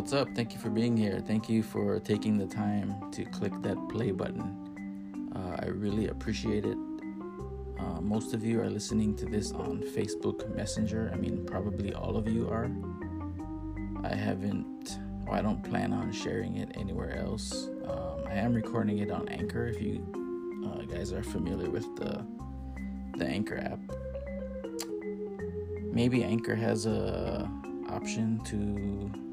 What's up? Thank you for being here. Thank you for taking the time to click that play button. Uh, I really appreciate it. Uh, most of you are listening to this on Facebook Messenger. I mean, probably all of you are. I haven't, or I don't plan on sharing it anywhere else. Um, I am recording it on Anchor. If you uh, guys are familiar with the the Anchor app, maybe Anchor has a option to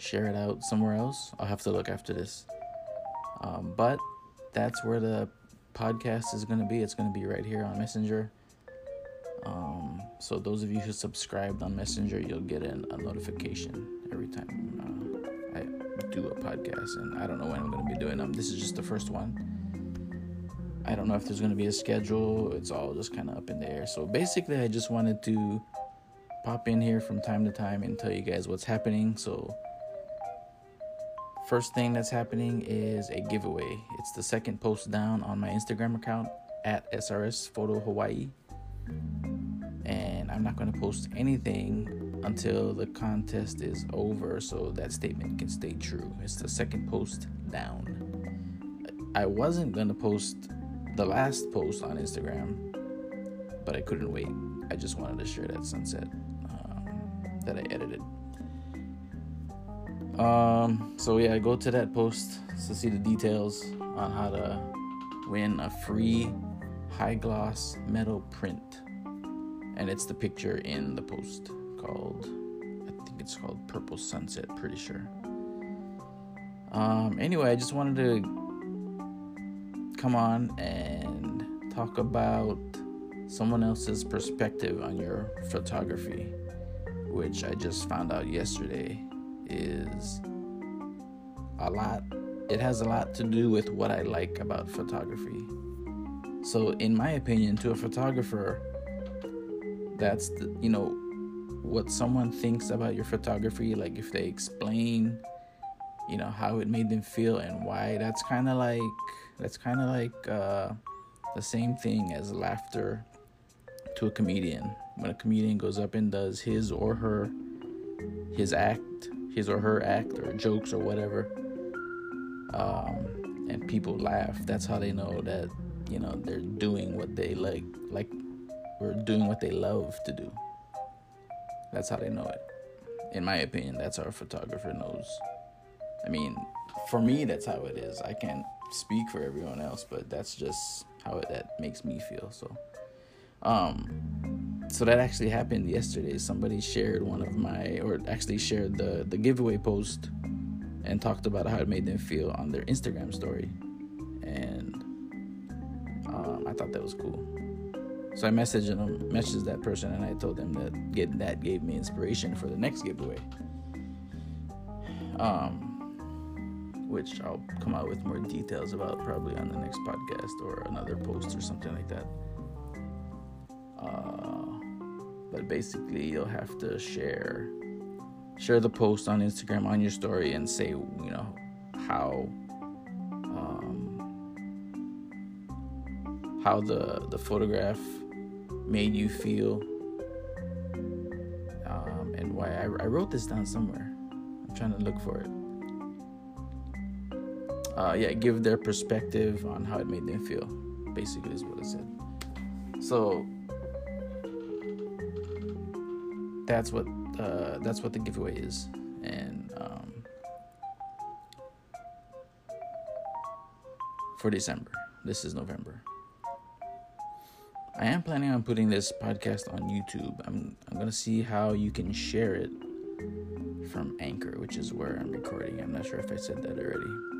share it out somewhere else. I'll have to look after this. Um, but that's where the podcast is going to be. It's going to be right here on Messenger. Um, so those of you who subscribed on Messenger, you'll get an, a notification every time uh, I do a podcast. And I don't know when I'm going to be doing them. This is just the first one. I don't know if there's going to be a schedule. It's all just kind of up in the air. So basically, I just wanted to pop in here from time to time and tell you guys what's happening. So, first thing that's happening is a giveaway. It's the second post down on my Instagram account at SRS Photo Hawaii. And I'm not going to post anything until the contest is over so that statement can stay true. It's the second post down. I wasn't going to post the last post on Instagram, but I couldn't wait. I just wanted to share that sunset um, that I edited. Um, so yeah, go to that post to see the details on how to win a free high gloss metal print, and it's the picture in the post called I think it's called Purple Sunset. Pretty sure. Um, anyway, I just wanted to come on and talk about someone else's perspective on your photography, which I just found out yesterday is a lot. It has a lot to do with what I like about photography. So, in my opinion, to a photographer, that's the, you know what someone thinks about your photography. Like if they explain, you know, how it made them feel and why. That's kind of like that's kind of like uh, the same thing as laughter to a comedian. When a comedian goes up and does his or her his act, his or her act, or jokes or whatever, um, and people laugh. That's how they know that you know they're doing what they like, like or doing what they love to do. That's how they know it. In my opinion, that's how a photographer knows. I mean, for me, that's how it is. I can't speak for everyone else, but that's just how it, that makes me feel. So, um, so that actually happened yesterday. Somebody shared one of my, or actually shared the the giveaway post, and talked about how it made them feel on their Instagram story, and um, I thought that was cool. So I messaged them, messaged that person, and I told them that get that gave me inspiration for the next giveaway. Um, which I'll come out with more details about probably on the next podcast or another post or something like that. Uh, but basically, you'll have to share share the post on Instagram on your story and say you know how um, how the the photograph made you feel um, and why I, I wrote this down somewhere. I'm trying to look for it uh, yeah, give their perspective on how it made them feel. Basically, is what it said. So that's what uh, that's what the giveaway is, and um, for December. This is November. I am planning on putting this podcast on YouTube. I'm I'm gonna see how you can share it from Anchor, which is where I'm recording. I'm not sure if I said that already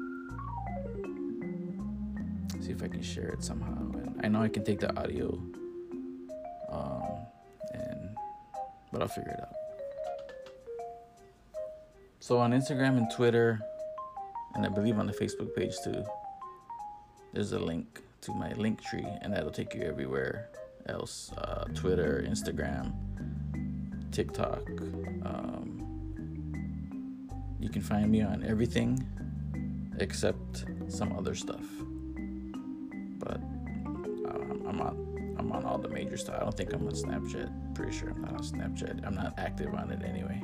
see if I can share it somehow. And I know I can take the audio, but I'll figure it out. So on Instagram and Twitter, and I believe on the Facebook page too, there's a link to my link tree, and that'll take you everywhere else: uh, Twitter, Instagram, TikTok. Um, you can find me on everything except some other stuff but um, I'm on I'm on all the major stuff. I don't think I'm on Snapchat. Pretty sure I'm not on Snapchat. I'm not active on it anyway.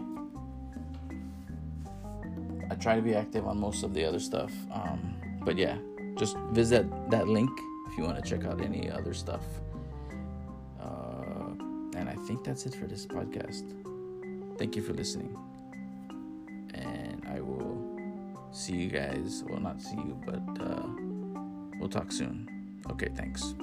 I try to be active on most of the other stuff. Um, but yeah, just visit that link if you want to check out any other stuff. Uh, and I think that's it for this podcast. Thank you for listening. And I will see you guys. Well, not see you, but uh, we'll talk soon. Okay, thanks.